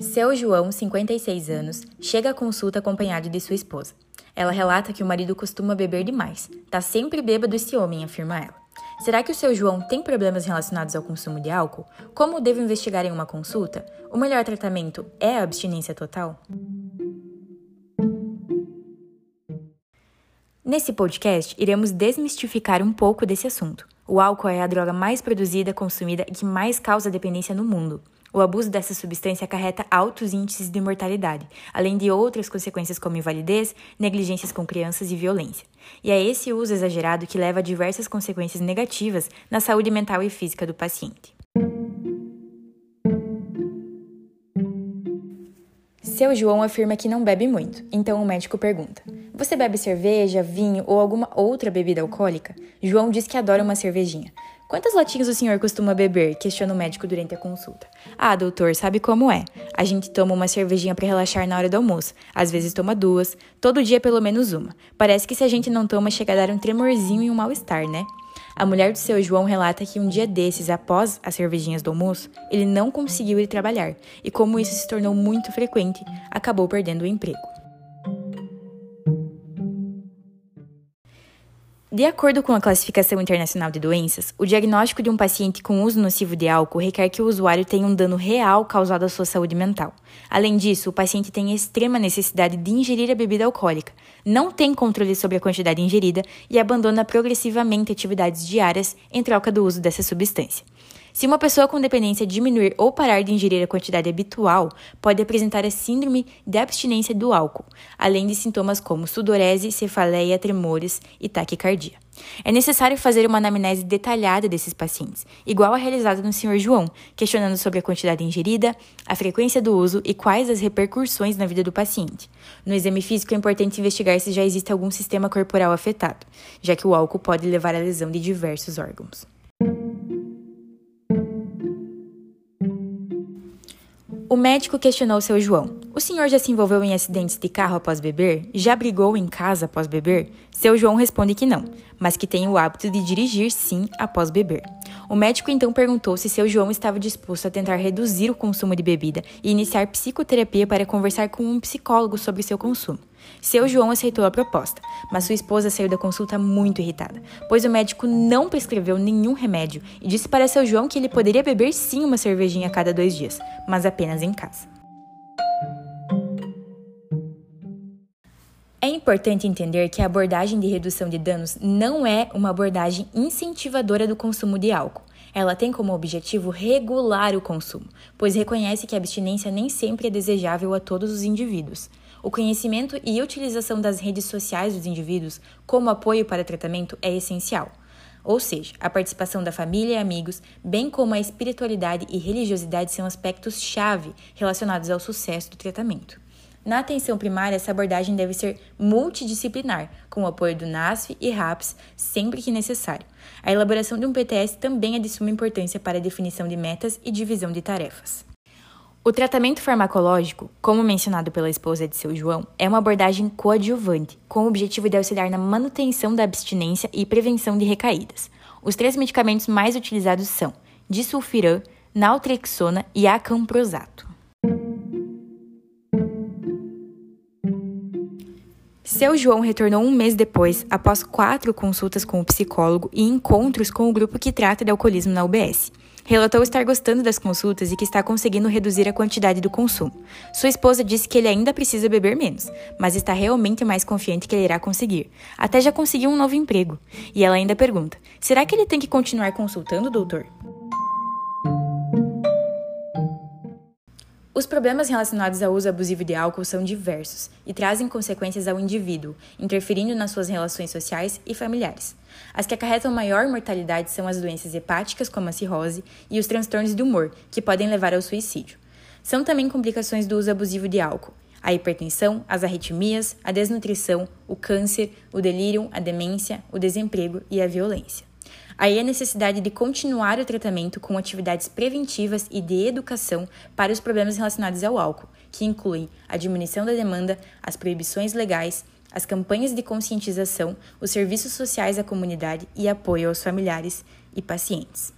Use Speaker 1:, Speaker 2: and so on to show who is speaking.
Speaker 1: Seu João, 56 anos, chega à consulta acompanhado de sua esposa. Ela relata que o marido costuma beber demais. Tá sempre bêbado esse homem, afirma ela. Será que o seu João tem problemas relacionados ao consumo de álcool? Como devo investigar em uma consulta? O melhor tratamento é a abstinência total? Nesse podcast, iremos desmistificar um pouco desse assunto. O álcool é a droga mais produzida, consumida e que mais causa dependência no mundo. O abuso dessa substância acarreta altos índices de mortalidade, além de outras consequências como invalidez, negligências com crianças e violência. E é esse uso exagerado que leva a diversas consequências negativas na saúde mental e física do paciente. Seu João afirma que não bebe muito, então o médico pergunta: Você bebe cerveja, vinho ou alguma outra bebida alcoólica? João diz que adora uma cervejinha. Quantas latinhas o senhor costuma beber? Questiona o médico durante a consulta. Ah, doutor, sabe como é? A gente toma uma cervejinha para relaxar na hora do almoço. Às vezes toma duas, todo dia pelo menos uma. Parece que se a gente não toma, chega a dar um tremorzinho e um mal-estar, né? A mulher do seu João relata que um dia desses, após as cervejinhas do almoço, ele não conseguiu ir trabalhar e, como isso se tornou muito frequente, acabou perdendo o emprego. De acordo com a Classificação Internacional de Doenças, o diagnóstico de um paciente com uso nocivo de álcool requer que o usuário tenha um dano real causado à sua saúde mental. Além disso, o paciente tem extrema necessidade de ingerir a bebida alcoólica, não tem controle sobre a quantidade ingerida e abandona progressivamente atividades diárias em troca do uso dessa substância. Se uma pessoa com dependência diminuir ou parar de ingerir a quantidade habitual, pode apresentar a síndrome de abstinência do álcool, além de sintomas como sudorese, cefaleia, tremores e taquicardia. É necessário fazer uma anamnese detalhada desses pacientes, igual a realizada no Sr. João, questionando sobre a quantidade ingerida, a frequência do uso e quais as repercussões na vida do paciente. No exame físico é importante investigar se já existe algum sistema corporal afetado, já que o álcool pode levar à lesão de diversos órgãos. O médico questionou seu João. O senhor já se envolveu em acidentes de carro após beber? Já brigou em casa após beber? Seu João responde que não, mas que tem o hábito de dirigir sim após beber. O médico então perguntou se seu João estava disposto a tentar reduzir o consumo de bebida e iniciar psicoterapia para conversar com um psicólogo sobre seu consumo. Seu João aceitou a proposta, mas sua esposa saiu da consulta muito irritada, pois o médico não prescreveu nenhum remédio e disse para seu João que ele poderia beber sim uma cervejinha a cada dois dias, mas apenas em casa. É importante entender que a abordagem de redução de danos não é uma abordagem incentivadora do consumo de álcool. Ela tem como objetivo regular o consumo, pois reconhece que a abstinência nem sempre é desejável a todos os indivíduos. O conhecimento e utilização das redes sociais dos indivíduos como apoio para tratamento é essencial. Ou seja, a participação da família e amigos, bem como a espiritualidade e religiosidade são aspectos-chave relacionados ao sucesso do tratamento. Na atenção primária, essa abordagem deve ser multidisciplinar, com o apoio do NASF e RAPS sempre que necessário. A elaboração de um PTS também é de suma importância para a definição de metas e divisão de tarefas. O tratamento farmacológico, como mencionado pela esposa de seu João, é uma abordagem coadjuvante, com o objetivo de auxiliar na manutenção da abstinência e prevenção de recaídas. Os três medicamentos mais utilizados são disulfiram, naltrexona e acamprosato. Seu João retornou um mês depois, após quatro consultas com o psicólogo e encontros com o grupo que trata de alcoolismo na UBS. Relatou estar gostando das consultas e que está conseguindo reduzir a quantidade do consumo. Sua esposa disse que ele ainda precisa beber menos, mas está realmente mais confiante que ele irá conseguir. Até já conseguiu um novo emprego. E ela ainda pergunta: será que ele tem que continuar consultando, doutor? Os problemas relacionados ao uso abusivo de álcool são diversos e trazem consequências ao indivíduo, interferindo nas suas relações sociais e familiares. As que acarretam maior mortalidade são as doenças hepáticas, como a cirrose, e os transtornos de humor, que podem levar ao suicídio. São também complicações do uso abusivo de álcool, a hipertensão, as arritmias, a desnutrição, o câncer, o delírio, a demência, o desemprego e a violência. Aí a necessidade de continuar o tratamento com atividades preventivas e de educação para os problemas relacionados ao álcool, que incluem a diminuição da demanda, as proibições legais, as campanhas de conscientização, os serviços sociais à comunidade e apoio aos familiares e pacientes.